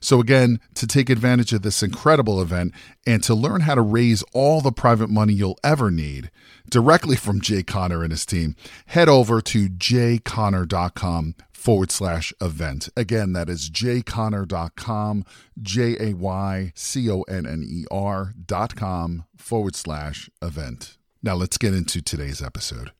So, again, to take advantage of this incredible event and to learn how to raise all the private money you'll ever need directly from Jay Conner and his team, head over to jayconner.com forward slash event. Again, that is jayconner.com, J A Y C O N N E R dot com forward slash event. Now let's get into today's episode.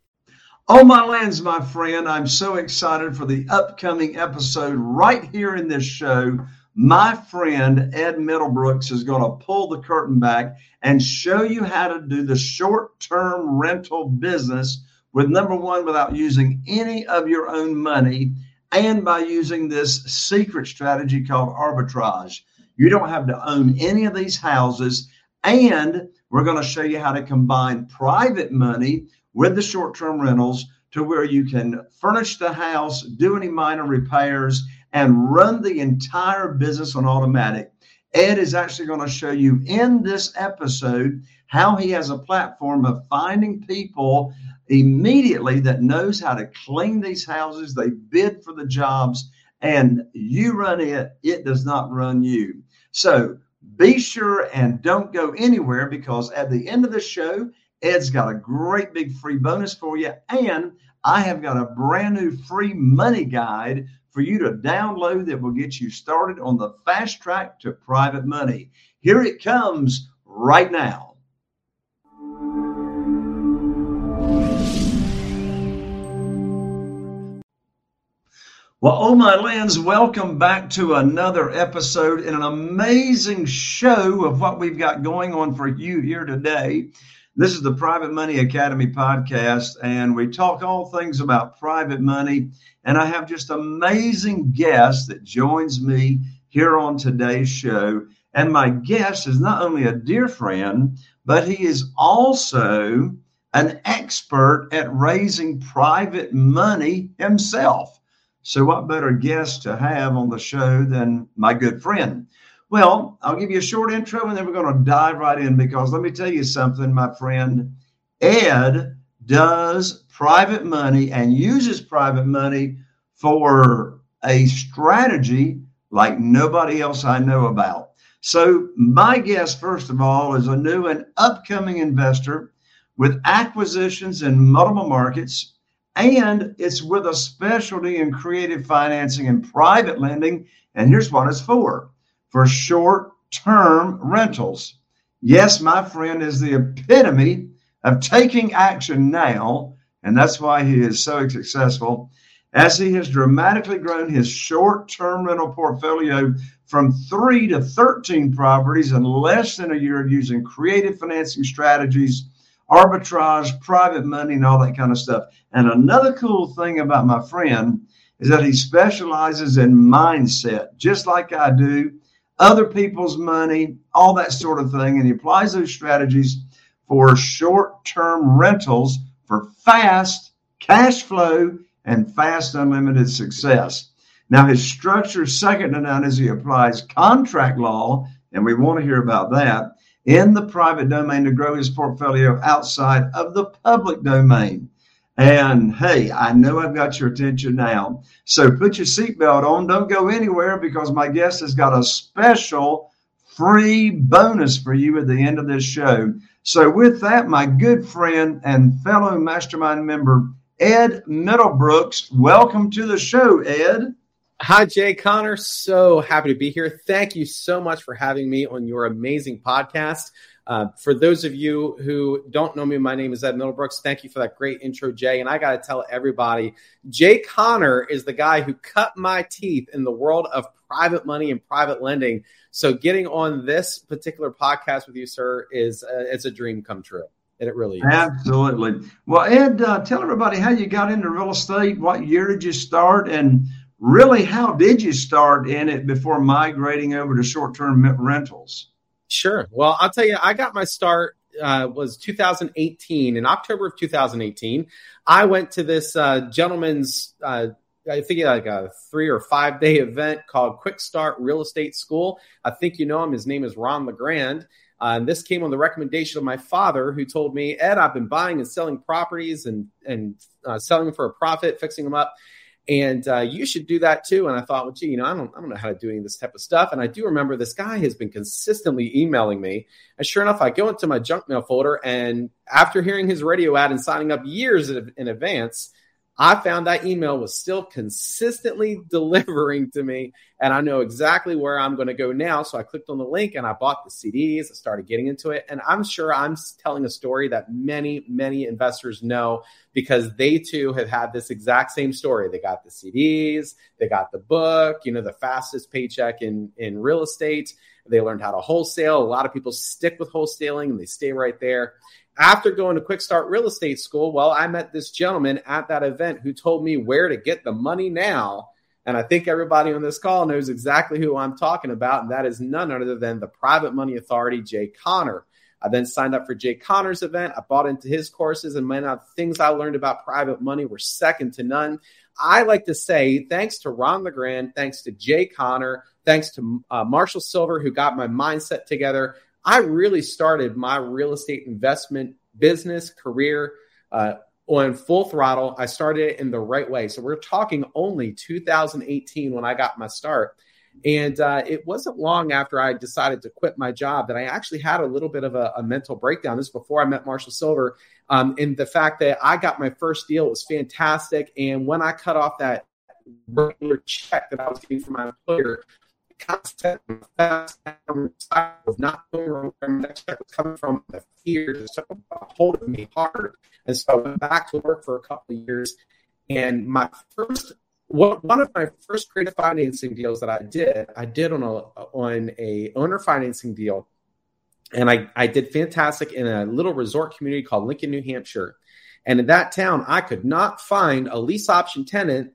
Oh, my lands, my friend, I'm so excited for the upcoming episode right here in this show. My friend Ed Middlebrooks is going to pull the curtain back and show you how to do the short term rental business with number one, without using any of your own money and by using this secret strategy called arbitrage. You don't have to own any of these houses. And we're going to show you how to combine private money with the short term rentals to where you can furnish the house, do any minor repairs, and run the entire business on automatic. Ed is actually going to show you in this episode how he has a platform of finding people immediately that knows how to clean these houses. They bid for the jobs and you run it, it does not run you. So be sure and don't go anywhere because at the end of the show, Ed's got a great big free bonus for you. And I have got a brand new free money guide for you to download that will get you started on the fast track to private money. Here it comes right now. Well, oh my lands, welcome back to another episode in an amazing show of what we've got going on for you here today. This is the Private Money Academy podcast, and we talk all things about private money. And I have just amazing guest that joins me here on today's show. And my guest is not only a dear friend, but he is also an expert at raising private money himself. So, what better guest to have on the show than my good friend? Well, I'll give you a short intro and then we're going to dive right in because let me tell you something, my friend. Ed does private money and uses private money for a strategy like nobody else I know about. So, my guest, first of all, is a new and upcoming investor with acquisitions in multiple markets and it's with a specialty in creative financing and private lending. And here's what it's for for short term rentals. Yes, my friend is the epitome of taking action now. And that's why he is so successful as he has dramatically grown his short term rental portfolio from three to 13 properties in less than a year using creative financing strategies arbitrage, private money, and all that kind of stuff. And another cool thing about my friend is that he specializes in mindset, just like I do, other people's money, all that sort of thing. And he applies those strategies for short term rentals for fast cash flow and fast unlimited success. Now, his structure second to none as he applies contract law, and we want to hear about that, in the private domain to grow his portfolio outside of the public domain. And hey, I know I've got your attention now. So put your seatbelt on. Don't go anywhere because my guest has got a special free bonus for you at the end of this show. So, with that, my good friend and fellow mastermind member, Ed Middlebrooks, welcome to the show, Ed. Hi, Jay Conner. So happy to be here. Thank you so much for having me on your amazing podcast. Uh, for those of you who don't know me, my name is Ed Middlebrooks. Thank you for that great intro, Jay. And I got to tell everybody, Jay Conner is the guy who cut my teeth in the world of private money and private lending. So getting on this particular podcast with you, sir, is uh, it's a dream come true. And it really is. Absolutely. Well, Ed, uh, tell everybody how you got into real estate. What year did you start? And really, how did you start in it before migrating over to short term rentals? Sure. Well, I'll tell you, I got my start uh, was 2018. In October of 2018, I went to this uh, gentleman's, uh, I think like a three or five day event called Quick Start Real Estate School. I think you know him. His name is Ron LeGrand. Uh, and this came on the recommendation of my father, who told me, Ed, I've been buying and selling properties and and uh, selling them for a profit, fixing them up and uh, you should do that too. And I thought, well, gee, you know, I don't, I don't know how to do any of this type of stuff. And I do remember this guy has been consistently emailing me. And sure enough, I go into my junk mail folder, and after hearing his radio ad and signing up years in advance, I found that email was still consistently delivering to me, and I know exactly where I'm going to go now. So I clicked on the link and I bought the CDs. I started getting into it, and I'm sure I'm telling a story that many, many investors know because they too have had this exact same story. They got the CDs, they got the book, you know, the fastest paycheck in in real estate. They learned how to wholesale. A lot of people stick with wholesaling and they stay right there. After going to Quick Start Real Estate School, well, I met this gentleman at that event who told me where to get the money now. And I think everybody on this call knows exactly who I'm talking about. And that is none other than the Private Money Authority, Jay Conner. I then signed up for Jay Conner's event. I bought into his courses, and man, the things I learned about private money were second to none. I like to say thanks to Ron LeGrand, thanks to Jay Conner, thanks to uh, Marshall Sylver, who got my mindset together. I really started my real estate investment business career uh, on full throttle. I started it in the right way. So we're talking only 2018 when I got my start. And uh, it wasn't long after I decided to quit my job that I actually had a little bit of a, a mental breakdown. This before I met Marshall Sylver. Um, and the fact that I got my first deal was fantastic. And when I cut off that regular check that I was getting from my employer, constant fast of not knowing where my next check was coming from. The fear just took a hold of me hard. And so I went back to work for a couple of years. And my first one of my first creative financing deals that I did, I did on a on a owner financing deal, and I I did fantastic in a little resort community called Lincoln, New Hampshire. And in that town, I could not find a lease option tenant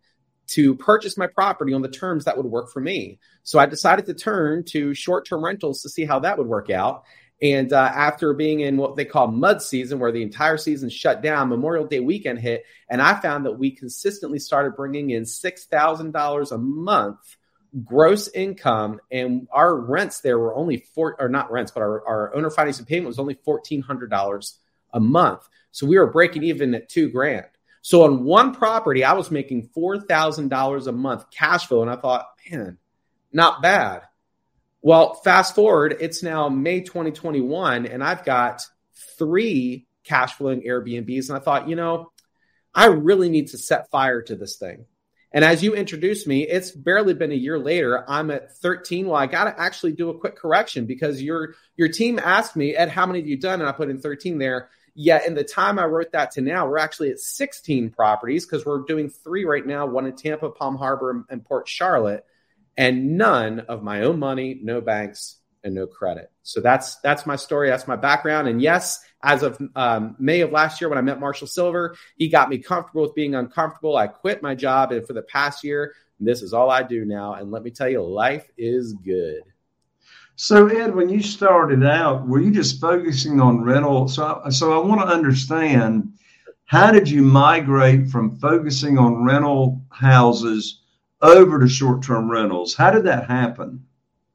to purchase my property on the terms that would work for me. So I decided to turn to short term rentals to see how that would work out. And uh, after being in what they call mud season, where the entire season shut down, Memorial Day weekend hit, and I found that we consistently started bringing in $6,000 a month gross income. And our rents there were only four, or not rents, but our, our owner financing payment was only $1,400 a month. So we were breaking even at two grand. So on one property, I was making $4,000 a month cash flow. And I thought, man, not bad. Well, fast forward, it's now May 2021, and I've got three cash flowing Airbnbs. And I thought, you know, I really need to set fire to this thing. And as you introduced me, it's barely been a year later. I'm at 13. Well, I got to actually do a quick correction because your your team asked me, Ed, how many have you done? And I put in 13 there. Yet in the time I wrote that to now, we're actually at 16 properties because we're doing three right now one in Tampa, Palm Harbor, and Port Charlotte, and none of my own money, no banks, and no credit. So that's that's my story. That's my background. And yes, as of um, May of last year, when I met Marshall Sylver, he got me comfortable with being uncomfortable. I quit my job, and for the past year, this is all I do now. And let me tell you, life is good. So Ed, when you started out, were you just focusing on rental? So, so I want to understand how did you migrate from focusing on rental houses over to short term rentals. How did that happen?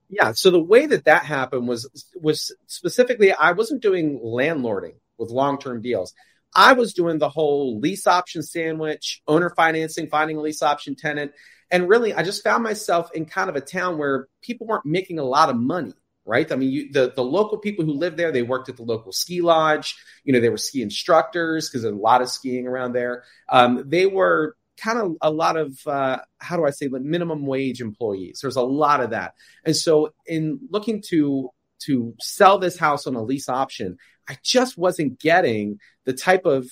Yeah, so the way that that happened was was specifically I wasn't doing landlording with long term deals. I was doing the whole lease option sandwich, owner financing, finding a lease option tenant. And really, I just found myself in kind of a town where people weren't making a lot of money, right? I mean, you, the, the local people who lived there, they worked at the local ski lodge. You know, they were ski instructors because there's a lot of skiing around there. Um, they were kind of a lot of, uh, how do I say, like minimum wage employees. There's a lot of that. And so, in looking to to sell this house on a lease option, I just wasn't getting the type of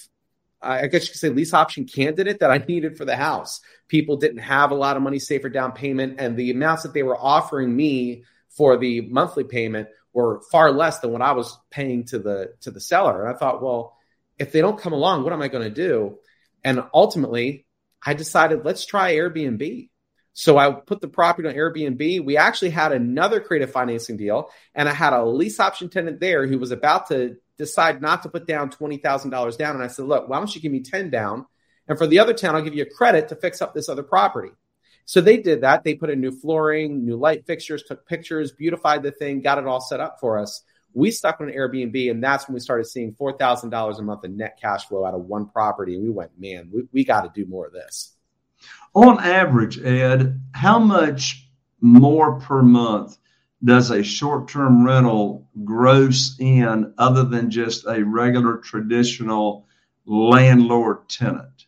I guess you could say lease option candidate that I needed for the house. People didn't have a lot of money saved for down payment, and the amounts that they were offering me for the monthly payment were far less than what I was paying to the to the seller. And I thought, well, if they don't come along, what am I going to do? And ultimately, I decided let's try Airbnb. So I put the property on Airbnb. We actually had another creative financing deal, and I had a lease option tenant there who was about to decide not to put down $20,000 down. And I said, look, why don't you give me 10 down? And for the other 10, I'll give you a credit to fix up this other property. So they did that. They put in new flooring, new light fixtures, took pictures, beautified the thing, got it all set up for us. We stuck on an Airbnb, and that's when we started seeing $4,000 a month in net cash flow out of one property. And we went, man, we, we got to do more of this. On average, Ed, how much more per month does a short term rental gross in other than just a regular traditional landlord tenant?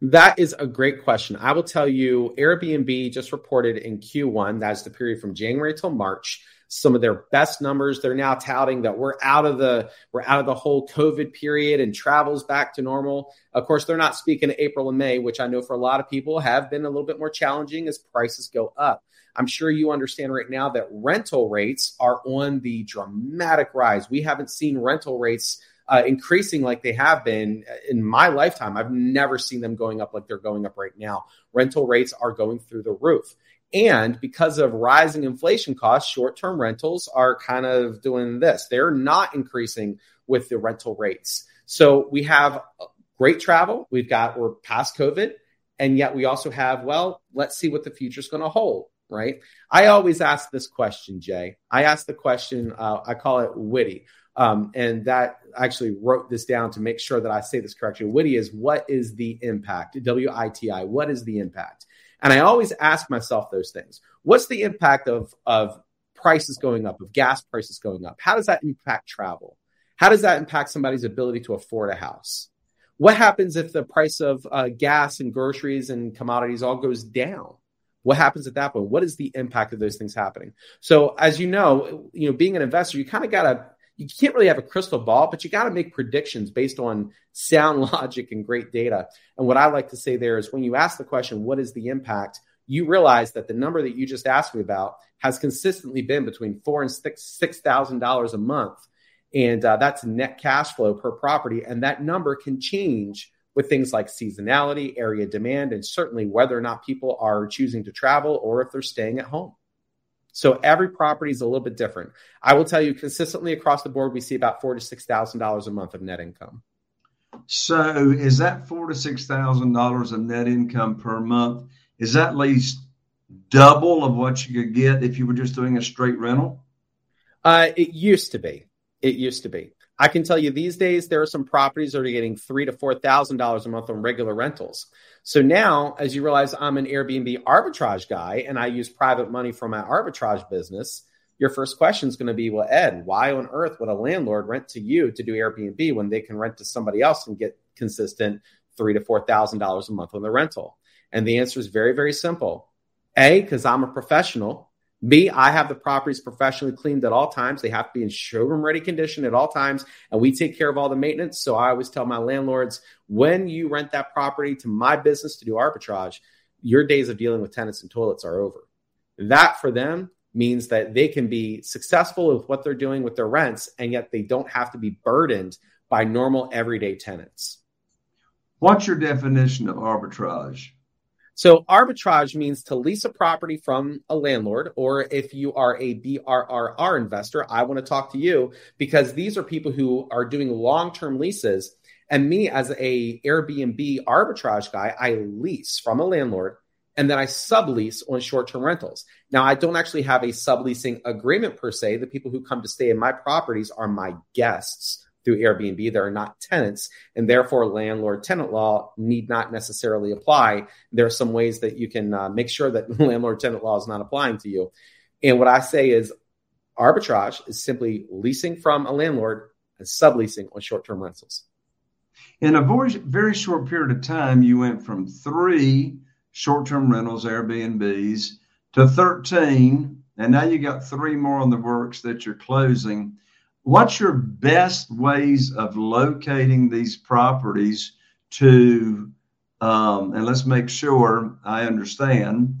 That is a great question. I will tell you, Airbnb just reported in Q1, that's the period from January till March, some of their best numbers. They're now touting that we're out of the we're out of the whole COVID period and travels back to normal. Of course, they're not speaking April and May, which I know for a lot of people have been a little bit more challenging as prices go up. I'm sure you understand right now that rental rates are on the dramatic rise. We haven't seen rental rates uh, increasing like they have been in my lifetime. I've never seen them going up like they're going up right now. Rental rates are going through the roof. And because of rising inflation costs, short term rentals are kind of doing this. They're not increasing with the rental rates. So we have great travel. We've got, we're past COVID. And yet we also have, well, let's see what the future is going to hold right? I always ask this question, Jay. I ask the question, uh, I call it witty. Um, and that actually wrote this down to make sure that I say this correctly. Witty is what is the impact? W I T I. What is the impact? And I always ask myself those things. What's the impact of of prices going up, of gas prices going up? How does that impact travel? How does that impact somebody's ability to afford a house? What happens if the price of uh, gas and groceries and commodities all goes down? What happens at that point? What is the impact of those things happening? So, as you know, you know, being an investor, you kind of got to you can't really have a crystal ball, but you got to make predictions based on sound logic and great data. And what I like to say there is when you ask the question, what is the impact? You realize that the number that you just asked me about has consistently been between four and six six thousand dollars a month, and uh, that's net cash flow per property, and that number can change with things like seasonality, area demand, and certainly whether or not people are choosing to travel or if they're staying at home. So every property is a little bit different. I will tell you consistently across the board, we see about four to six thousand dollars a month of net income. So is that four to six thousand dollars of net income per month? Is that at least double of what you could get if you were just doing a straight rental? Uh, it used to be. It used to be. I can tell you these days there are some properties that are getting three to four thousand dollars a month on regular rentals. So now, as you realize, I'm an Airbnb arbitrage guy, and I use private money for my arbitrage business. Your first question is going to be, well, Ed, why on earth would a landlord rent to you to do Airbnb when they can rent to somebody else and get consistent three to four thousand dollars a month on the rental? And the answer is very, very simple. A, because I'm a professional me, I have the properties professionally cleaned at all times. They have to be in showroom ready condition at all times, and we take care of all the maintenance. So I always tell my landlords when you rent that property to my business to do arbitrage, your days of dealing with tenants and toilets are over. That for them means that they can be successful with what they're doing with their rents, and yet they don't have to be burdened by normal everyday tenants. What's your definition of arbitrage? So arbitrage means to lease a property from a landlord, or if you are a BRRRR investor, I want to talk to you because these are people who are doing long-term leases. And me as a Airbnb arbitrage guy, I lease from a landlord and then I sublease on short term rentals. Now, I don't actually have a subleasing agreement per se. The people who come to stay in my properties are my guests through Airbnb. They're not tenants, and therefore landlord tenant law need not necessarily apply. There are some ways that you can uh, make sure that landlord tenant law is not applying to you. And what I say is arbitrage is simply leasing from a landlord and subleasing on short term rentals. In a very, very short period of time, you went from three short term rentals, Airbnbs, to 13, and now you got three more on the works that you're closing what's your best ways of locating these properties to um, and let's make sure i understand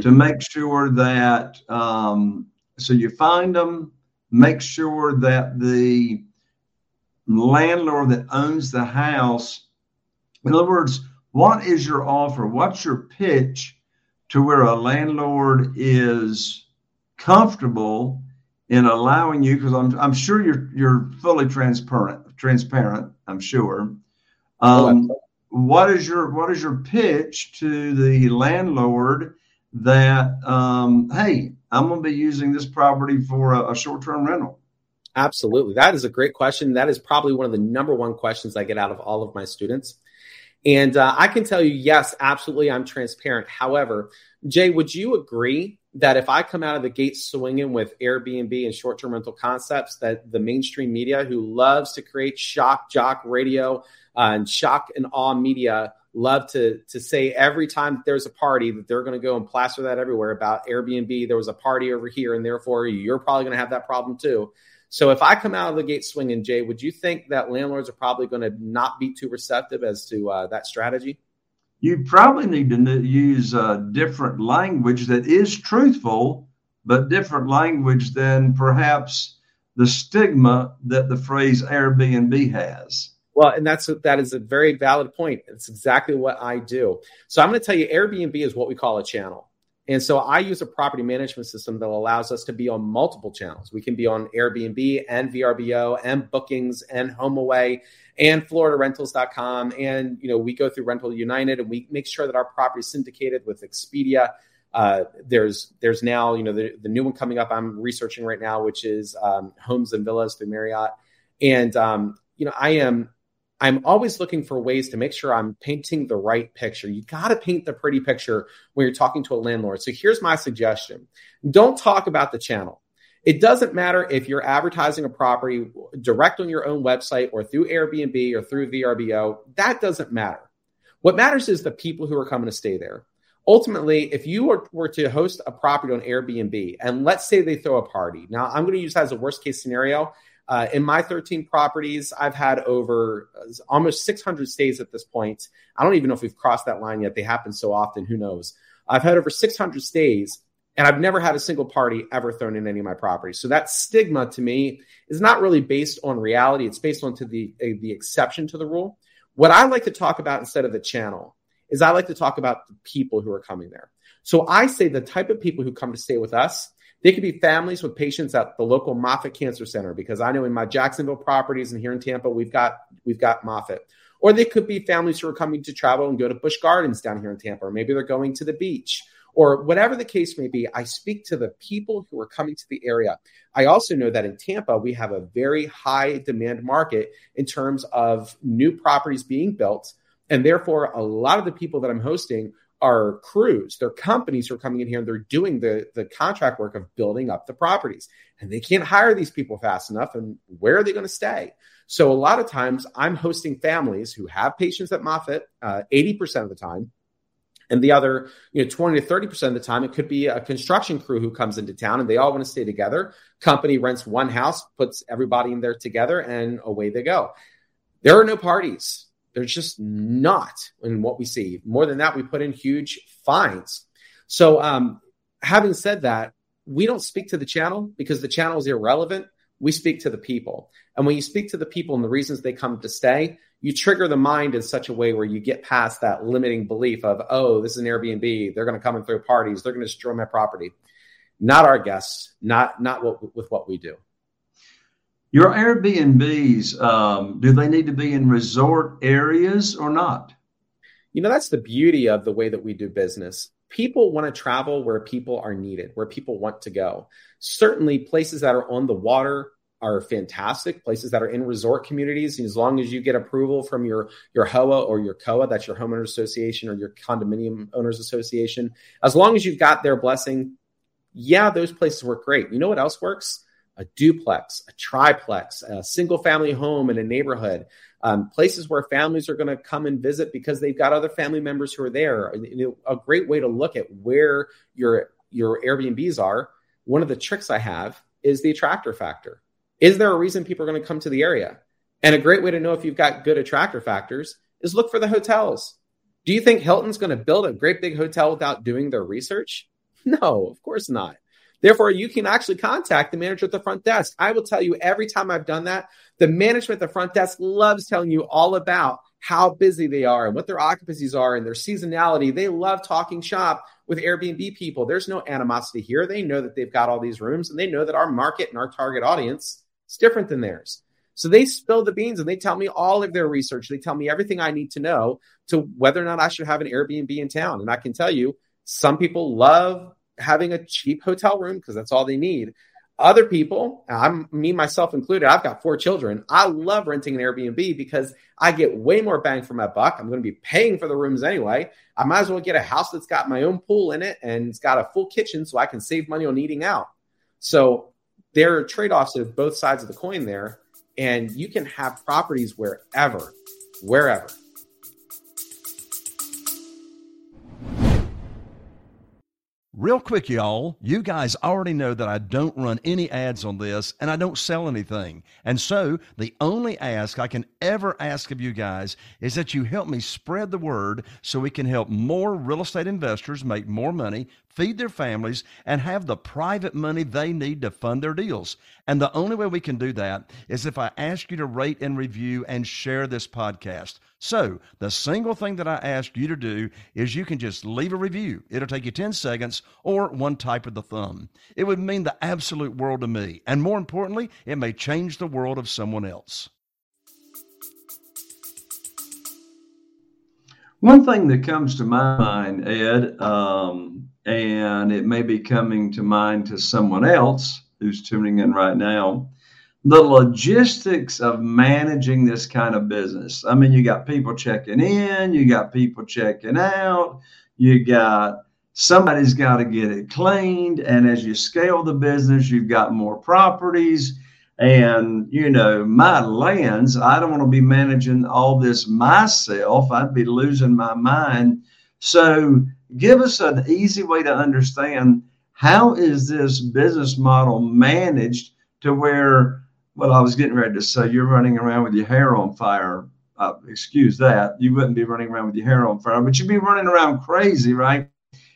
to make sure that um, so you find them make sure that the landlord that owns the house in other words what is your offer? What's your pitch to where a landlord is comfortable in allowing you because I'm I'm sure you're you're fully transparent transparent I'm sure. Um, what is your what is your pitch to the landlord that um, hey I'm going to be using this property for a, a short term rental? Absolutely, that is a great question. That is probably one of the number one questions I get out of all of my students. And uh, I can tell you, yes, absolutely, I'm transparent. However, Jay, would you agree that if I come out of the gate swinging with Airbnb and short term rental concepts, that the mainstream media who loves to create shock jock radio uh, and shock and awe media love to to say every time there's a party that they're going to go and plaster that everywhere about Airbnb. There was a party over here, and therefore you're probably going to have that problem too. So if I come out of the gate swinging, Jay, would you think that landlords are probably going to not be too receptive as to uh, that strategy? You probably need to use a different language that is truthful, but different language than perhaps the stigma that the phrase Airbnb has. Well, and that's that is a very valid point. It's exactly what I do. So I'm going to tell you, Airbnb is what we call a channel. And so I use a property management system that allows us to be on multiple channels. We can be on Airbnb and VRBO and bookings and HomeAway and FloridaRentals.com. And, you know, we go through Rental United and we make sure that our property is syndicated with Expedia. Uh, there's there's now, you know, the, the new one coming up I'm researching right now, which is um, Homes and Villas through Marriott. And, um, you know, I am I'm always looking for ways to make sure I'm painting the right picture. You got to paint the pretty picture when you're talking to a landlord. So here's my suggestion don't talk about the channel. It doesn't matter if you're advertising a property direct on your own website or through Airbnb or through VRBO. That doesn't matter. What matters is the people who are coming to stay there. Ultimately, if you were, to host a property on Airbnb and let's say they throw a party, now I'm going to use that as a worst case scenario. Uh, in my 13 properties, I've had over uh, almost 600 stays at this point. I don't even know if we've crossed that line yet. They happen so often. Who knows? I've had over 600 stays, and I've never had a single party ever thrown in any of my properties. So that stigma to me is not really based on reality. It's based on to the uh, the exception to the rule. What I like to talk about instead of the channel is I like to talk about the people who are coming there. So I say the type of people who come to stay with us they could be families with patients at the local Moffitt Cancer Center because I know in my Jacksonville properties and here in Tampa we've got we've got Moffitt. Or they could be families who are coming to travel and go to Busch Gardens down here in Tampa, or maybe they're going to the beach, or whatever the case may be. I speak to the people who are coming to the area. I also know that in Tampa we have a very high demand market in terms of new properties being built, and therefore a lot of the people that I'm hosting are crews, they're companies who are coming in here and they're doing the, the contract work of building up the properties. And they can't hire these people fast enough. And where are they going to stay? So a lot of times I'm hosting families who have patients at Moffitt uh, 80% of the time. And the other, you know, 20 to 30% of the time, it could be a construction crew who comes into town and they all want to stay together. Company rents one house, puts everybody in there together, and away they go. There are no parties. There's just not in what we see. More than that, we put in huge fines. So, um, having said that, we don't speak to the channel because the channel is irrelevant. We speak to the people. And when you speak to the people and the reasons they come to stay, you trigger the mind in such a way where you get past that limiting belief of, oh, this is an Airbnb. They're going to come and throw parties. They're going to destroy my property. Not our guests, not, not what, with what we do. Your Airbnbs, um, do they need to be in resort areas or not? You know, that's the beauty of the way that we do business. people want to travel where people are needed, where people want to go. Certainly, places that are on the water are fantastic. Places that are in resort communities, as long as you get approval from your your HOA or your COA, that's your homeowners association or your condominium owners association, as long as you've got their blessing, yeah, those places work great. You know what else works? A duplex, a triplex, a single family home in a neighborhood, um, places where families are going to come and visit because they've got other family members who are there. A great way to look at where your your Airbnbs are. One of the tricks I have is the attractor factor. Is there a reason people are going to come to the area? And a great way to know if you've got good attractor factors is look for the hotels. Do you think Hilton's going to build a great big hotel without doing their research? No, of course not. Therefore, you can actually contact the manager at the front desk. I will tell you every time I've done that, the management at the front desk loves telling you all about how busy they are and what their occupancies are and their seasonality. They love talking shop with Airbnb people. There's no animosity here. They know that they've got all these rooms and they know that our market and our target audience is different than theirs. So they spill the beans and they tell me all of their research. They tell me everything I need to know to whether or not I should have an Airbnb in town. And I can tell you, some people love having a cheap hotel room because that's all they need. Other people, I'm me myself included, I've got four children. I love renting an Airbnb because I get way more bang for my buck. I'm going to be paying for the rooms anyway. I might as well get a house that's got my own pool in it and it's got a full kitchen so I can save money on eating out. So there are trade-offs of both sides of the coin there and you can have properties wherever, wherever. Real quick, y'all, you guys already know that I don't run any ads on this and I don't sell anything. And so the only ask I can ever ask of you guys is that you help me spread the word so we can help more real estate investors make more money feed their families, and have the private money they need to fund their deals. And the only way we can do that is if I ask you to rate and review and share this podcast. So, the single thing that I ask you to do is you can just leave a review. It'll take you 10 seconds or one type of the thumb. It would mean the absolute world to me. And more importantly, it may change the world of someone else. One thing that comes to my mind, Ed, um, and it may be coming to mind to someone else who's tuning in right now the logistics of managing this kind of business. I mean, you got people checking in, you got people checking out, you got somebody's got to get it cleaned. And as you scale the business, you've got more properties. And, you know, my lands, I don't want to be managing all this myself. I'd be losing my mind. So give us an easy way to understand how is this business model managed to where well i was getting ready to say you're running around with your hair on fire. Uh, excuse that. You wouldn't be running around with your hair on fire but you'd be running around crazy right?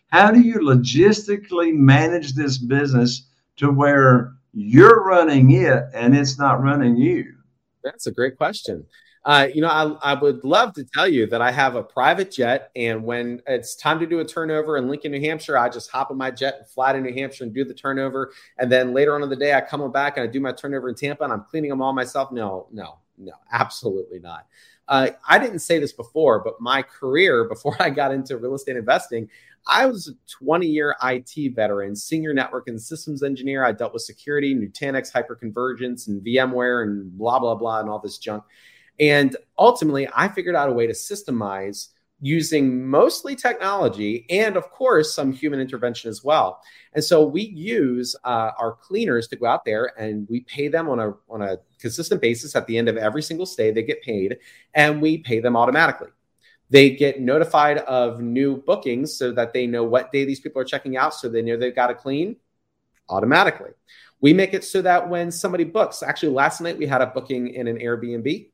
How do you logistically manage this business to where you're running it and it's not running you? That's a great question uh, you know, I, I would love to tell you that I have a private jet, and when it's time to do a turnover in Lincoln, New Hampshire, I just hop in my jet and fly to New Hampshire and do the turnover. And then later on in the day, I come back and I do my turnover in Tampa, and I'm cleaning them all myself. No, no, no, absolutely not. Uh, I didn't say this before, but my career before I got into real estate investing, I was a 20 year IT veteran, senior network and systems engineer. I dealt with security, Nutanix, hyperconvergence, and VMware, and blah, blah, blah, and all this junk. And ultimately, I figured out a way to systemize using mostly technology and, of course, some human intervention as well. And so we use uh, our cleaners to go out there and we pay them on a on a consistent basis at the end of every single stay. They get paid, and we pay them automatically. They get notified of new bookings so that they know what day these people are checking out, so they know they've got to clean automatically. We make it so that when somebody books, actually, last night we had a booking in an Airbnb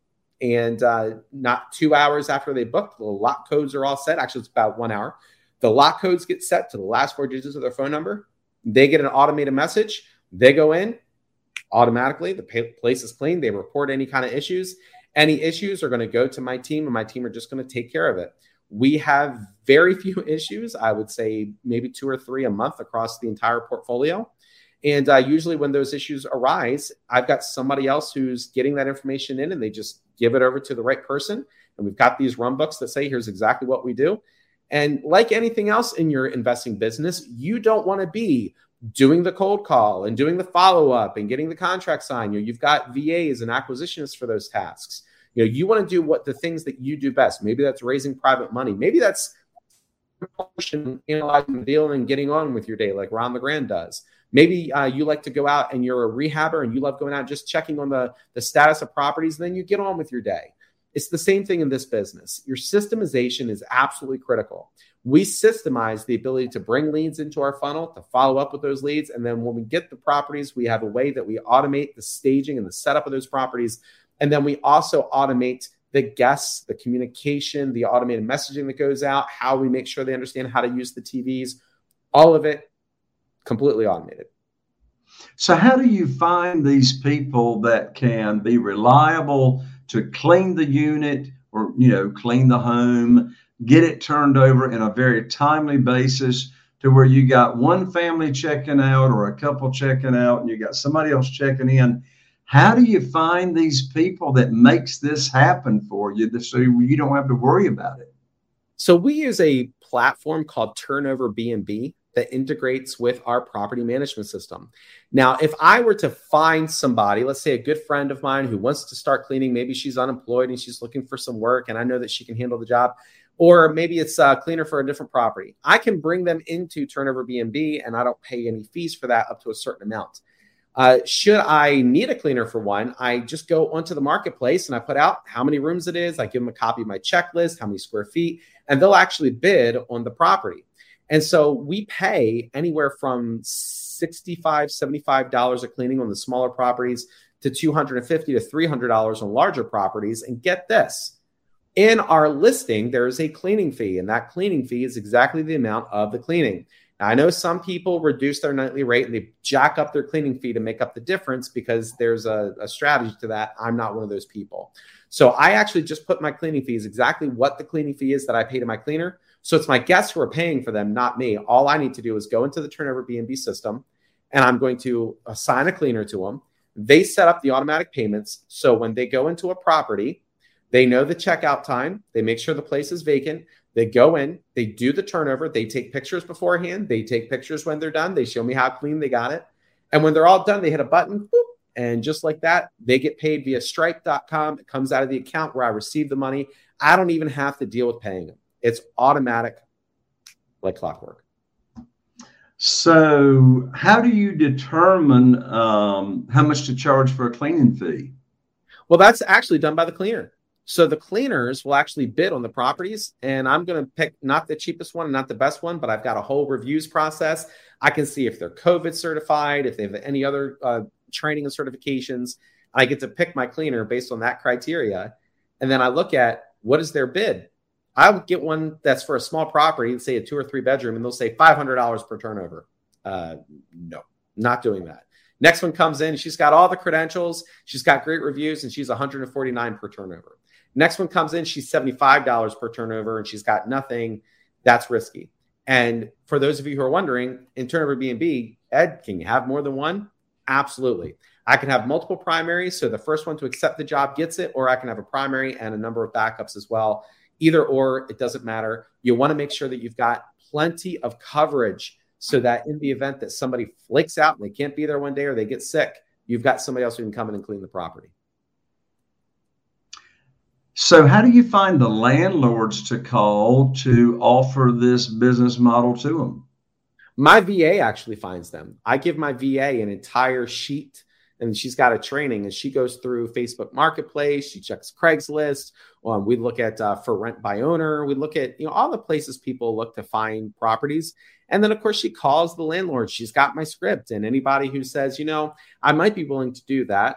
and uh, not two hours after they booked, the lock codes are all set. Actually, it's about one hour. The lock codes get set to the last four digits of their phone number. They get an automated message. They go in automatically. The place is clean. They report any kind of issues. Any issues are going to go to my team, and my team are just going to take care of it. We have very few issues. I would say maybe two or three a month across the entire portfolio. And uh, usually, when those issues arise, I've got somebody else who's getting that information in, and they just give it over to the right person. And we've got these run books that say, here's exactly what we do. And like anything else in your investing business, you don't want to be doing the cold call and doing the follow up and getting the contract signed. You've got VAs and acquisitionists for those tasks. You know, you want to do what the things that you do best. Maybe that's raising private money. Maybe that's analyzing the deal and getting on with your day, like Ron LeGrand does. Maybe uh, you like to go out and you're a rehabber and you love going out just checking on the, the status of properties. and Then you get on with your day. It's the same thing in this business. Your systemization is absolutely critical. We systemize the ability to bring leads into our funnel, to follow up with those leads. And then when we get the properties, we have a way that we automate the staging and the setup of those properties. And then we also automate the guests, the communication, the automated messaging that goes out, how we make sure they understand how to use the TVs, all of it completely automated. So, how do you find these people that can be reliable to clean the unit or you know clean the home, get it turned over in a very timely basis to where you got one family checking out or a couple checking out and you got somebody else checking in? How do you find these people that makes this happen for you so you don't have to worry about it? So we use a platform called Turnover B&B that integrates with our property management system. Now, if I were to find somebody, let's say a good friend of mine who wants to start cleaning, maybe she's unemployed and she's looking for some work, and I know that she can handle the job, or maybe it's a cleaner for a different property. I can bring them into Turnover B&B, and I don't pay any fees for that up to a certain amount. Uh, should I need a cleaner for one, I just go onto the marketplace and I put out how many rooms it is. I give them a copy of my checklist, how many square feet, and they'll actually bid on the property. And so we pay anywhere from $65, $75 a cleaning on the smaller properties to 250 to $300 on larger properties. And get this in our listing, there is a cleaning fee, and that cleaning fee is exactly the amount of the cleaning. Now, I know some people reduce their nightly rate and they jack up their cleaning fee to make up the difference because there's a, a strategy to that. I'm not one of those people. So I actually just put my cleaning fees exactly what the cleaning fee is that I pay to my cleaner. So it's my guests who are paying for them, not me. All I need to do is go into the turnover B&B system and I'm going to assign a cleaner to them. They set up the automatic payments. So when they go into a property, they know the checkout time, they make sure the place is vacant. They go in, they do the turnover, they take pictures beforehand, they take pictures when they're done, they show me how clean they got it. And when they're all done, they hit a button, whoop, and just like that, they get paid via stripe.com. It comes out of the account where I receive the money. I don't even have to deal with paying them. It's automatic, like clockwork. So, how do you determine um, how much to charge for a cleaning fee? Well, that's actually done by the cleaner. So the cleaners will actually bid on the properties, and I'm going to pick not the cheapest one and not the best one, but I've got a whole reviews process. I can see if they're COVID certified, if they have any other uh, training and certifications. I get to pick my cleaner based on that criteria, and then I look at what is their bid. I would get one that's for a small property, say a two or three bedroom, and they'll say $500 per turnover. Uh, no, not doing that. Next one comes in, she's got all the credentials, she's got great reviews, and she's 149 per turnover. Next one comes in, she's $75 per turnover, and she's got nothing. That's risky. And for those of you who are wondering, in turnover B&B, Ed, can you have more than one? Absolutely. I can have multiple primaries, so the first one to accept the job gets it, or I can have a primary and a number of backups as well. Either or, it doesn't matter. You want to make sure that you've got plenty of coverage so that in the event that somebody flakes out and they can't be there one day or they get sick, you've got somebody else who can come in and clean the property. So, how do you find the landlords to call to offer this business model to them? My VA actually finds them. I give my VA an entire sheet and she's got a training and she goes through Facebook Marketplace. She checks Craigslist. Um, we look at uh, for rent by owner. We look at you know all the places people look to find properties. And then of course she calls the landlord. She's got my script, and anybody who says you know I might be willing to do that,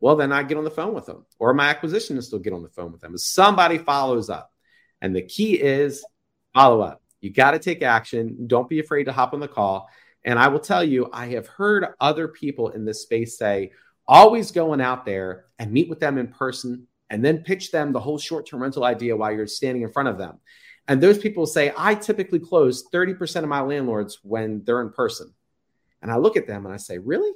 well then I get on the phone with them, or my acquisition is still get on the phone with them. Somebody follows up, and the key is follow up. You got to take action. Don't be afraid to hop on the call. And I will tell you, I have heard other people in this space say, always going out there and meet with them in person and then pitch them the whole short term rental idea while you're standing in front of them. And those people say, I typically close 30% of my landlords when they're in person. And I look at them and I say, Really?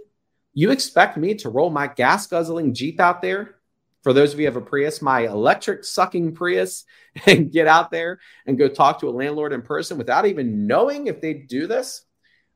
You expect me to roll my gas guzzling Jeep out there For those of you who have a Prius, my electric sucking Prius, and get out there and go talk to a landlord in person without even knowing if they do this?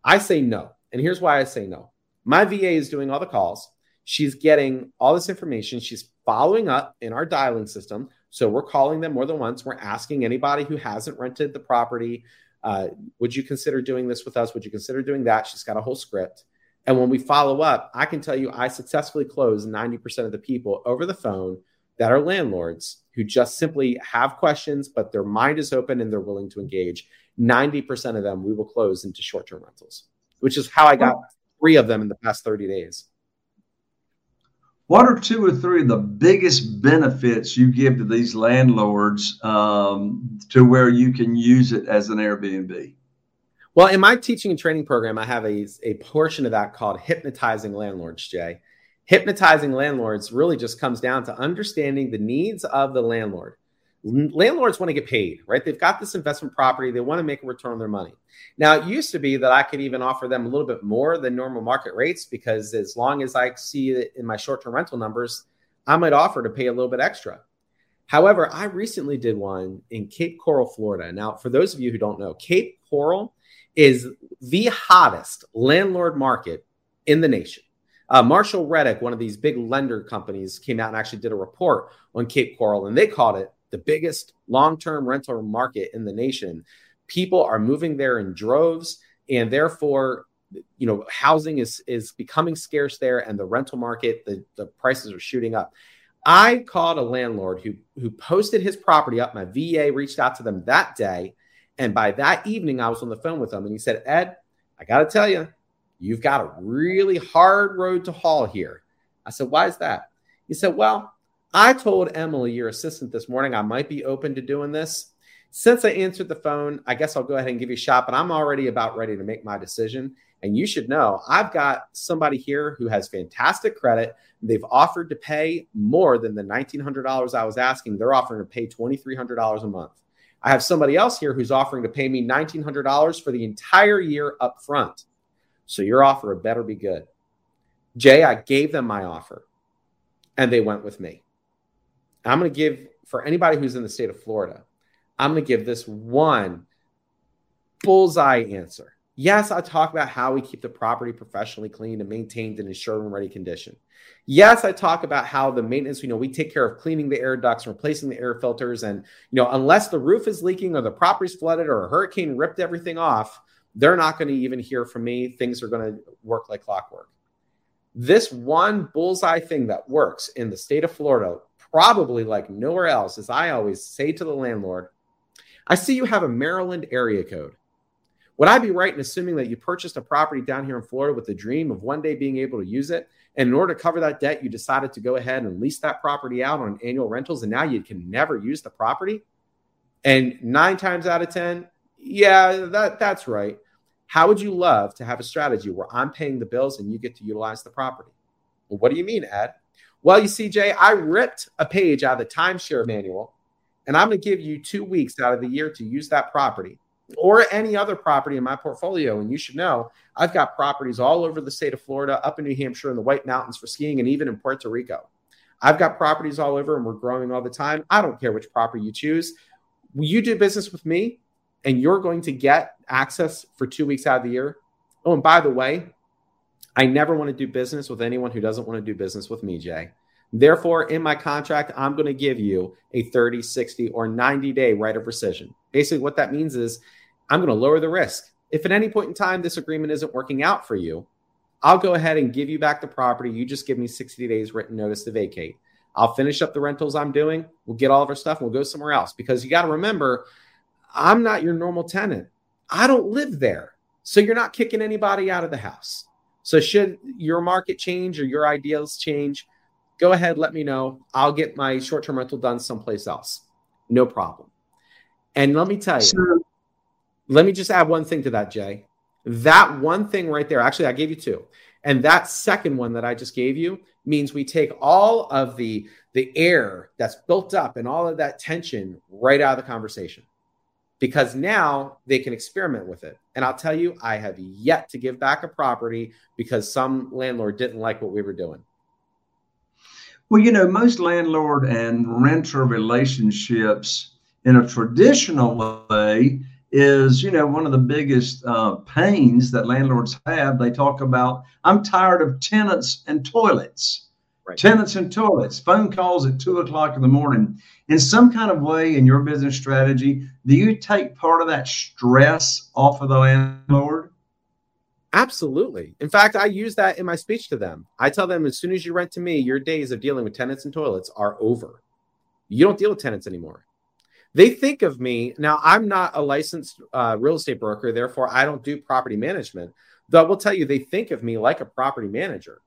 I say no. And here's why I say no. My VA is doing all the calls. She's getting all this information. She's following up in our dialing system. So we're calling them more than once. We're asking anybody who hasn't rented the property, uh, would you consider doing this with us? Would you consider doing that? She's got a whole script. And when we follow up, I can tell you I successfully close 90% of the people over the phone that are landlords who just simply have questions, but their mind is open and they're willing to engage. 90% of them we will close into short term rentals, which is how I got three of them in the past 30 days. What are two or three of the biggest benefits you give to these landlords um, to where you can use it as an Airbnb? Well, in my teaching and training program, I have a, a portion of that called hypnotizing landlords, Jay. Hypnotizing landlords really just comes down to understanding the needs of the landlord landlords want to get paid, right? They've got this investment property, they want to make a return on their money. Now, it used to be that I could even offer them a little bit more than normal market rates because as long as I see it in my short term rental numbers, I might offer to pay a little bit extra. However, I recently did one in Cape Coral, Florida. Now, for those of you who don't know, Cape Coral is the hottest landlord market in the nation. Uh, Marshall Reddick, one of these big lender companies, came out and actually did a report on Cape Coral, and they called it the biggest long term rental market in the nation. People are moving there in droves, and therefore, you know, housing is is becoming scarce there, and the rental market, the, the prices are shooting up. I called a landlord who who posted his property up. My VA reached out to them that day, and by that evening, I was on the phone with him, and he said, "Ed, I got to tell you, you've got a really hard road to haul here." I said, "Why is that?" He said, "Well, I told Emily, your assistant, this morning I might be open to doing this. Since I answered the phone, I guess I'll go ahead and give you a shot, but I'm already about ready to make my decision. And you should know I've got somebody here who has fantastic credit. They've offered to pay more than the $1,900 I was asking. They're offering to pay $2,300 a month. I have somebody else here who's offering to pay me $1,900 for the entire year up front. So your offer better be good. Jay, I gave them my offer and they went with me. I'm going to give for anybody who's in the state of Florida, I'm going to give this one bullseye answer. Yes, I talk about how we keep the property professionally cleaned and maintained in a showroom ready condition. Yes, I talk about how the maintenance, you know, we take care of cleaning the air ducts, replacing the air filters. And, you know, unless the roof is leaking or the property's flooded or a hurricane ripped everything off, they're not going to even hear from me. Things are going to work like clockwork. This one bullseye thing that works in the state of Florida probably like nowhere else, as I always say to the landlord, I see you have a Maryland area code. Would I be right in assuming that you purchased a property down here in Florida with the dream of one day being able to use it? And in order to cover that debt, you decided to go ahead and lease that property out on annual rentals, and now you can never use the property? And nine times out of 10, yeah, that, that's right. How would you love to have a strategy where I'm paying the bills and you get to utilize the property? Well, what do you mean, Ed? Well, you see, Jay, I ripped a page out of the timeshare manual, and I'm going to give you two weeks out of the year to use that property or any other property in my portfolio. And you should know I've got properties all over the state of Florida, up in New Hampshire, in the White Mountains for skiing, and even in Puerto Rico. I've got properties all over, and we're growing all the time. I don't care which property you choose. You do business with me, and you're going to get access for two weeks out of the year. Oh, and by the way, I never want to do business with anyone who doesn't want to do business with me, Jay. Therefore, in my contract, I'm going to give you a 30, 60, or 90 day right of rescission. Basically, what that means is I'm going to lower the risk. If at any point in time this agreement isn't working out for you, I'll go ahead and give you back the property. You just give me 60 days written notice to vacate. I'll finish up the rentals I'm doing. We'll get all of our stuff and we'll go somewhere else because you got to remember, I'm not your normal tenant. I don't live there. So you're not kicking anybody out of the house. So should your market change or your ideals change, go ahead, let me know. I'll get my short term rental done someplace else. No problem. And let me tell you, sure. let me just add one thing to that, Jay. That one thing right there, actually, I gave you two. And that second one that I just gave you means we take all of the, the air that's built up and all of that tension right out of the conversation because now they can experiment with it. And I'll tell you, I have yet to give back a property because some landlord didn't like what we were doing. Well, you know, most landlord and renter relationships in a traditional way is, you know, one of the biggest uh, pains that landlords have. They talk about, I'm tired of tenants and toilets. Right. Tenants and toilets, phone calls at two o'clock in the morning. In some kind of way, in your business strategy, do you take part of that stress off of the landlord? Absolutely. In fact, I use that in my speech to them. I tell them as soon as you rent to me, your days of dealing with tenants and toilets are over. You don't deal with tenants anymore. They think of me now. I'm not a licensed uh, real estate broker, therefore, I don't do property management. Though I will tell you, they think of me like a property manager.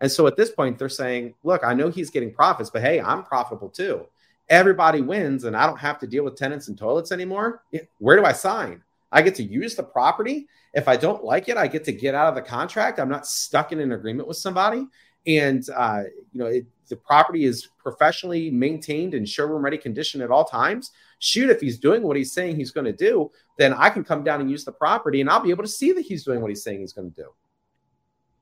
And so at this point, they're saying, look, I know he's getting profits, but hey, I'm profitable too. Everybody wins, and I don't have to deal with tenants and toilets anymore. Where do I sign? I get to use the property. If I don't like it, I get to get out of the contract. I'm not stuck in an agreement with somebody. And, uh, you know, it, the property is professionally maintained in showroom ready condition at all times. Shoot, if he's doing what he's saying he's going to do, then I can come down and use the property and I'll be able to see that he's doing what he's saying he's going to do.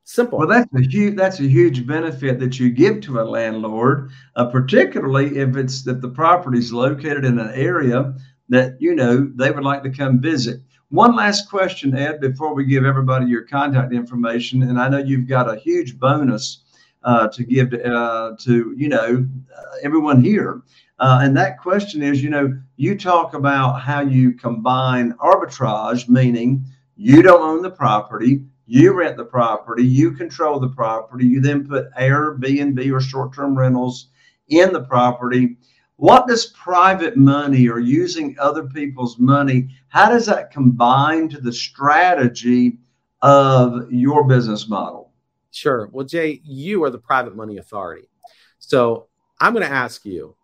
Simple. Well, that's a huge that's a huge benefit that you give to a landlord, uh, particularly if it's if the property is located in an area that you know they would like to come visit. One last question, Ed, before we give everybody your contact information, and I know you've got a huge bonus uh, to give to, uh, to you know everyone here. Uh, and that question is, you know, you talk about how you combine arbitrage, meaning you don't own the property, you rent the property, you control the property, you then put Airbnb or short-term rentals in the property. What does private money or using other people's money, how does that combine to the strategy of your business model? Sure. Well, Jay, you are the private money authority. So I'm going to ask you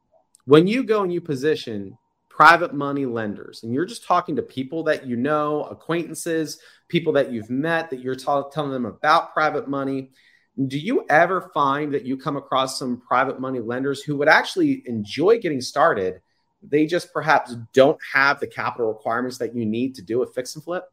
when you go and you position private money lenders and you're just talking to people that you know, acquaintances, people that you've met, that you're t- telling them about private money, do you ever find that you come across some private money lenders who would actually enjoy getting started? They just perhaps don't have the capital requirements that you need to do a fix and flip?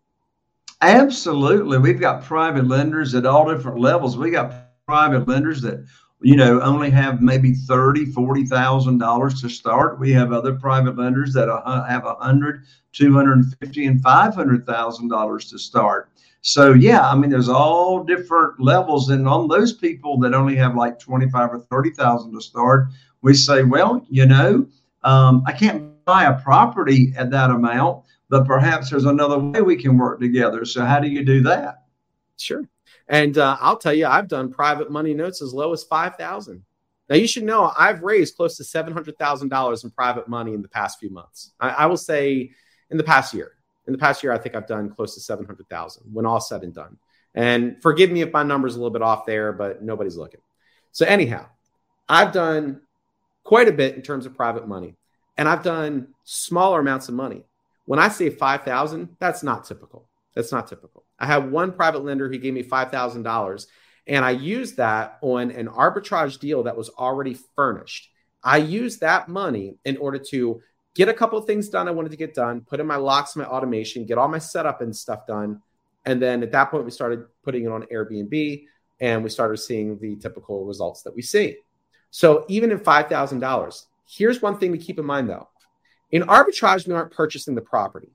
Absolutely. We've got private lenders at all different levels. We got private lenders that you know only have maybe thirty, forty thousand dollars to start. We have other private lenders that have a hundred, two hundred and fifty, and five hundred thousand dollars to start. So yeah, I mean, there's all different levels, and on those people that only have like twenty-five or thirty thousand to start, we say, well, you know, um, I can't buy a property at that amount, but perhaps there's another way we can work together. So how do you do that? Sure. And uh, I'll tell you, I've done private money notes as low as five thousand. Now you should know I've raised close to seven hundred thousand dollars in private money in the past few months. I, I, will say in the past year. In the past year, I think I've done close to seven hundred thousand when all said and done. And forgive me if my number's a little bit off there, but nobody's looking. So anyhow, I've done quite a bit in terms of private money, and I've done smaller amounts of money. When I say 5,000, that's not typical. That's not typical. I have one private lender who gave me $5,000 and I used that on an arbitrage deal that was already furnished. I used that money in order to get a couple of things done I wanted to get done, put in my locks, my automation, get all my setup and stuff done. And then at that point, we started putting it on Airbnb and we started seeing the typical results that we see. So even in $5,000, here's one thing to keep in mind though in arbitrage, we aren't purchasing the property.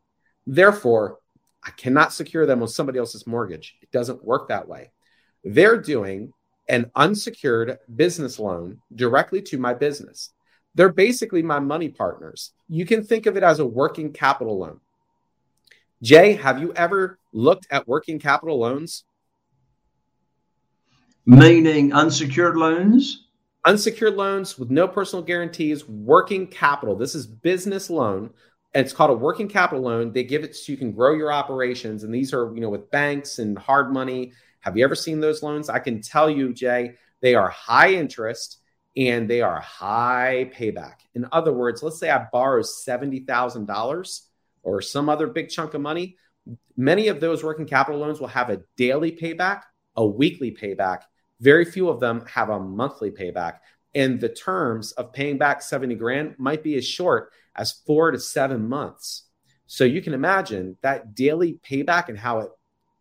Therefore, I cannot secure them on somebody else's mortgage. It doesn't work that way. They're doing an unsecured business loan directly to my business. They're basically my money partners. You can think of it as a working capital loan. Jay, have you ever looked at working capital loans? Meaning unsecured loans? Unsecured loans with no personal guarantees, working capital. This is business loan. And it's called a working capital loan. They give it so you can grow your operations. And these are, you know, with banks and hard money. Have you ever seen those loans? I can tell you, Jay, they are high interest and they are high payback. In other words, let's say I borrow $70,000 or some other big chunk of money. Many of those working capital loans will have a daily payback, a weekly payback, very few of them have a monthly payback. And the terms of paying back 70 grand might be as short as four to seven months. So you can imagine that daily payback and how it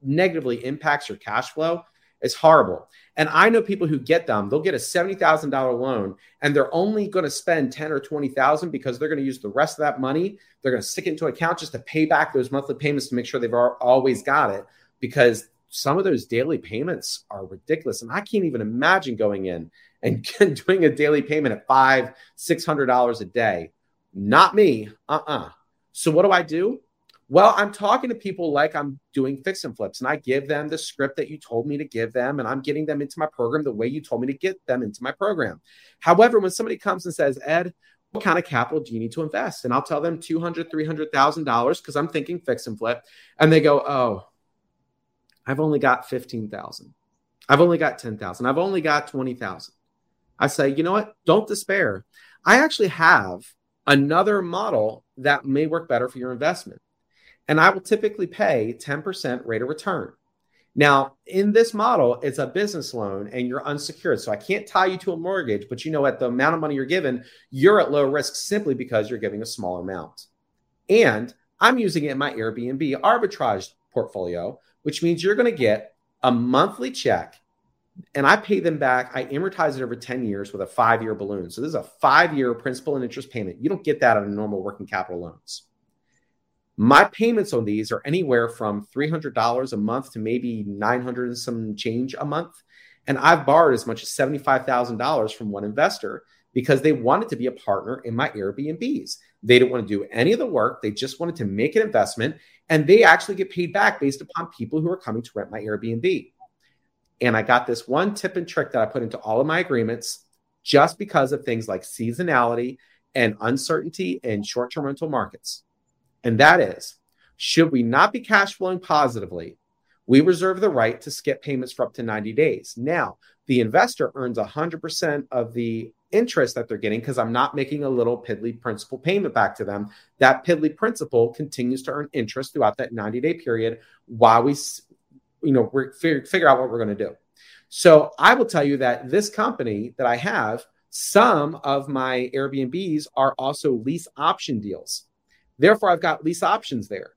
negatively impacts your cash flow. is horrible. And I know people who get them, they'll get a $70,000 loan and they're only going to spend 10 or 20,000 because they're going to use the rest of that money. They're going to stick it into an account just to pay back those monthly payments to make sure they've always got it because some of those daily payments are ridiculous. And I can't even imagine going in and doing a daily payment at five, six hundred dollars a day. Not me. Uh-uh. So what do I do? Well, I'm talking to people like I'm doing fix and flips, and I give them the script that you told me to give them, and I'm getting them into my program the way you told me to get them into my program. However, when somebody comes and says, Ed, what kind of capital do you need to invest? And I'll tell them $200,000, $300,000 because I'm thinking fix and flip. And they go, oh, I've only got 15,000. I've only got 10,000. I've only got 20,000. I say, you know what? Don't despair. I actually have another model that may work better for your investment. And I will typically pay 10% rate of return. Now, in this model, it's a business loan and you're unsecured. So I can't tie you to a mortgage, but you know, at the amount of money you're given, you're at low risk simply because you're giving a smaller amount. And I'm using it in my Airbnb arbitrage portfolio, which means you're going to get a monthly check and I pay them back. I amortize it over 10 years with a five year balloon. So this is a five year principal and interest payment. You don't get that on normal working capital loans. My payments on these are anywhere from $300 a month to maybe 900 and some change a month. And I've borrowed as much as $75,000 from one investor because they wanted to be a partner in my Airbnbs. They didn't want to do any of the work. They just wanted to make an investment and they actually get paid back based upon people who are coming to rent my Airbnb. And I got this one tip and trick that I put into all of my agreements just because of things like seasonality and uncertainty in short term rental markets. And that is, should we not be cash flowing positively, we reserve the right to skip payments for up to 90 days. Now, the investor earns 100% of the interest that they're getting because I'm not making a little piddly principal payment back to them. That piddly principal continues to earn interest throughout that 90 day period while we you know, we're figure, figure out what we're going to do. So I will tell you that this company that I have, some of my Airbnbs are also lease option deals. Therefore, I've got lease options there.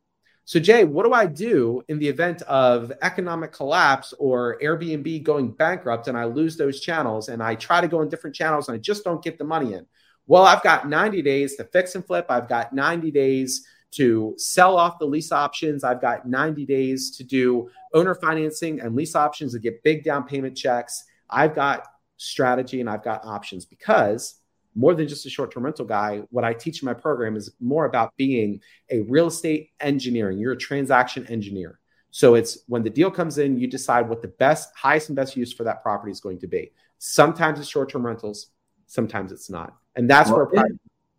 So, Jay, what do I do in the event of economic collapse or Airbnb going bankrupt and I lose those channels and I try to go in different channels and I just don't get the money in? Well, I've got 90 days to fix and flip. I've got 90 days to sell off the lease options. I've got 90 days to do owner financing and lease options to get big down payment checks. I've got strategy and I've got options because more than just a short term rental guy, what I teach in my program is more about being a real estate engineering. You're a transaction engineer. So it's when the deal comes in, you decide what the best, highest and best use for that property is going to be. Sometimes it's short term rentals, sometimes it's not. And that's well, where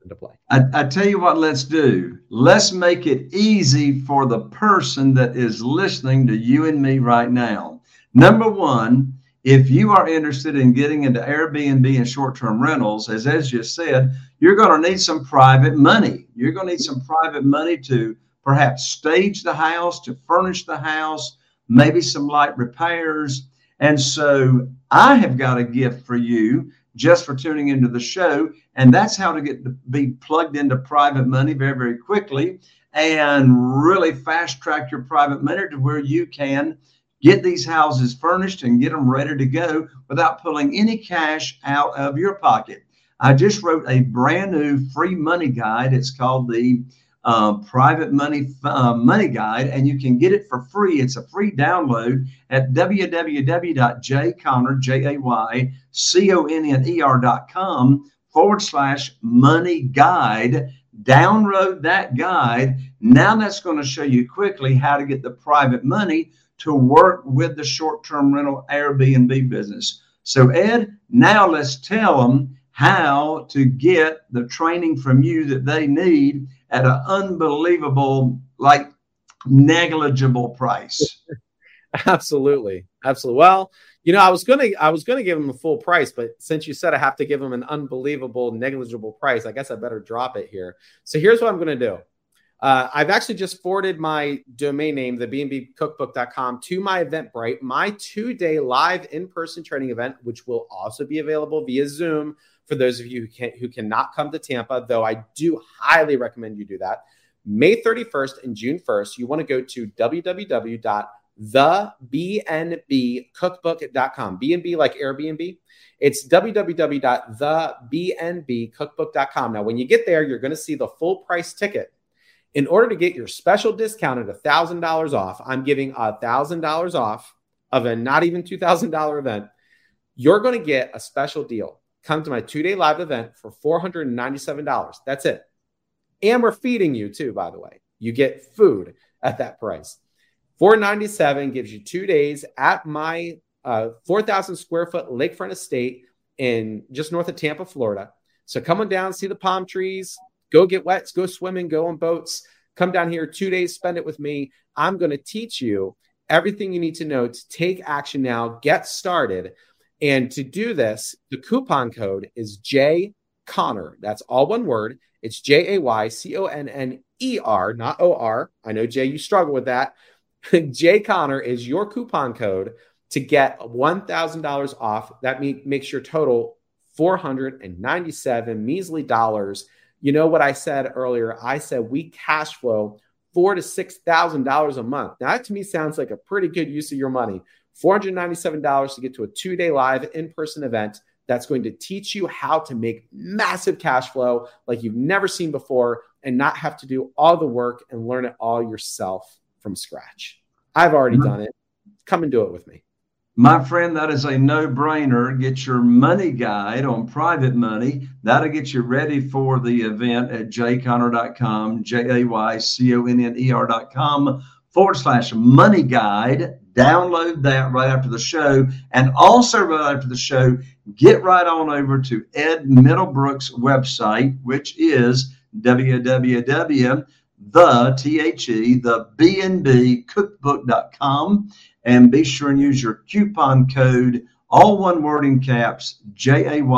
into play. I, I tell you what, let's do. Let's make it easy for the person that is listening to you and me right now. Number one, if you are interested in getting into Airbnb and short term rentals, as Ed just said, you're going to need some private money. You're going to need some private money to perhaps stage the house, to furnish the house, maybe some light repairs. And so I have got a gift for you just for tuning into the show. And that's how to get to be plugged into private money very, very quickly and really fast track your private money to where you can get these houses furnished and get them ready to go without pulling any cash out of your pocket. I just wrote a brand new free money guide. It's called the uh, private money uh, money guide, and you can get it for free. It's a free download at www.jayconner, J-A-Y-C-O-N-N-E-R.com forward slash money guide. Download that guide. Now that's going to show you quickly how to get the private money to work with the short-term rental Airbnb business. So Ed, now let's tell them how to get the training from you that they need at an unbelievable, like negligible price. absolutely, absolutely. Well, you know, I was gonna, I was gonna give them a full price, but since you said I have to give them an unbelievable, negligible price, I guess I better drop it here. So here's what I'm gonna do. Uh, I've actually just forwarded my domain name, the bnbcookbook.com, to my Eventbrite, my two day live in person training event, which will also be available via Zoom for those of you who can who cannot come to Tampa, though I do highly recommend you do that. May 31st and June 1st, you want to go to www the bnbcookbook.com. BNB like Airbnb. It's www.thebnbcookbook.com. Now, when you get there, you're going to see the full price ticket. In order to get your special discount at $1,000 off, I'm giving $1,000 off of a not even $2,000 event. You're going to get a special deal. Come to my two day live event for $497. That's it. And we're feeding you too, by the way. You get food at that price. 497 gives you two days at my uh, 4,000 square foot lakefront estate in just north of Tampa, Florida. So come on down, see the palm trees, go get wet, go swimming, go on boats. Come down here two days, spend it with me. I'm going to teach you everything you need to know to take action now, get started. And to do this, the coupon code is Jay Conner. That's all one word. It's J A Y C O N N E R, not O R. I know, Jay, you struggle with that. Jay Conner is your coupon code to get $1,000 off. That makes your total 497 measly dollars. You know what I said earlier? I said we cash flow four to six thousand dollars a month. Now that to me sounds like a pretty good use of your money. $497 to get to a two-day live in-person event that's going to teach you how to make massive cash flow like you've never seen before and not have to do all the work and learn it all yourself from scratch. I've already mm-hmm. done it. Come and do it with me. My friend, that is a no brainer. Get your money guide on private money. That'll get you ready for the event at jayconner.com, J A Y C O N N E R.com forward slash money guide. Download that right after the show. And also, right after the show, get right on over to Ed Middlebrook's website, which is www the T-H-E, the B&B cookbook.com and be sure and use your coupon code, all one word in caps, J-A-Y-C-O-N-N-E-R,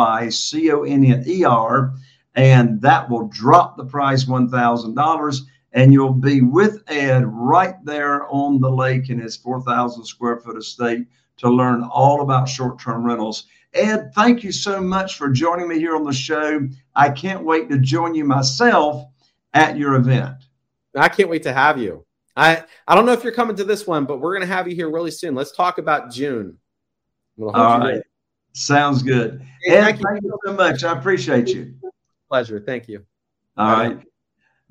and that will drop the price $1,000 and you'll be with Ed right there on the lake in his 4,000 square foot estate to learn all about short-term rentals. Ed, thank you so much for joining me here on the show. I can't wait to join you myself at your event. I can't wait to have you. I I don't know if you're coming to this one, but we're going to have you here really soon. Let's talk about June. All right. Sounds good. Hey, thank, thank you so much. I appreciate you. Pleasure. Thank you. All right.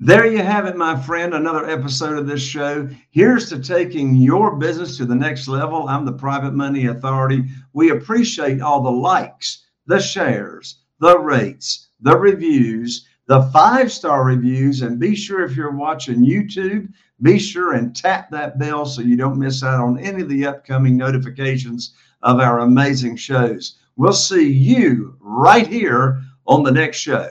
There you have it, my friend. Another episode of this show. Here's to taking your business to the next level. I'm the Private Money Authority. We appreciate all the likes, the shares, the rates, the reviews the five star reviews. And be sure if you're watching YouTube, be sure and tap that bell so you don't miss out on any of the upcoming notifications of our amazing shows. We'll see you right here on the next show.